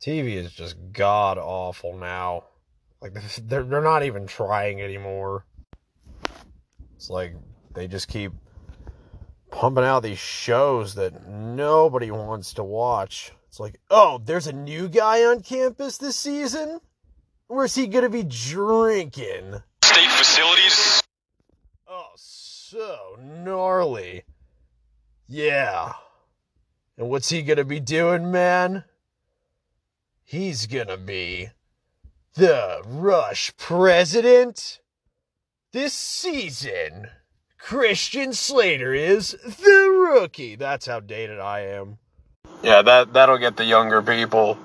TV is just god awful now. Like they're they're not even trying anymore. It's like they just keep pumping out these shows that nobody wants to watch. It's like, oh, there's a new guy on campus this season? Where's he gonna be drinking? State facilities. Oh, so gnarly. Yeah. And what's he gonna be doing, man? He's gonna be the Rush president this season. Christian Slater is the rookie. That's how dated I am. Yeah, that that'll get the younger people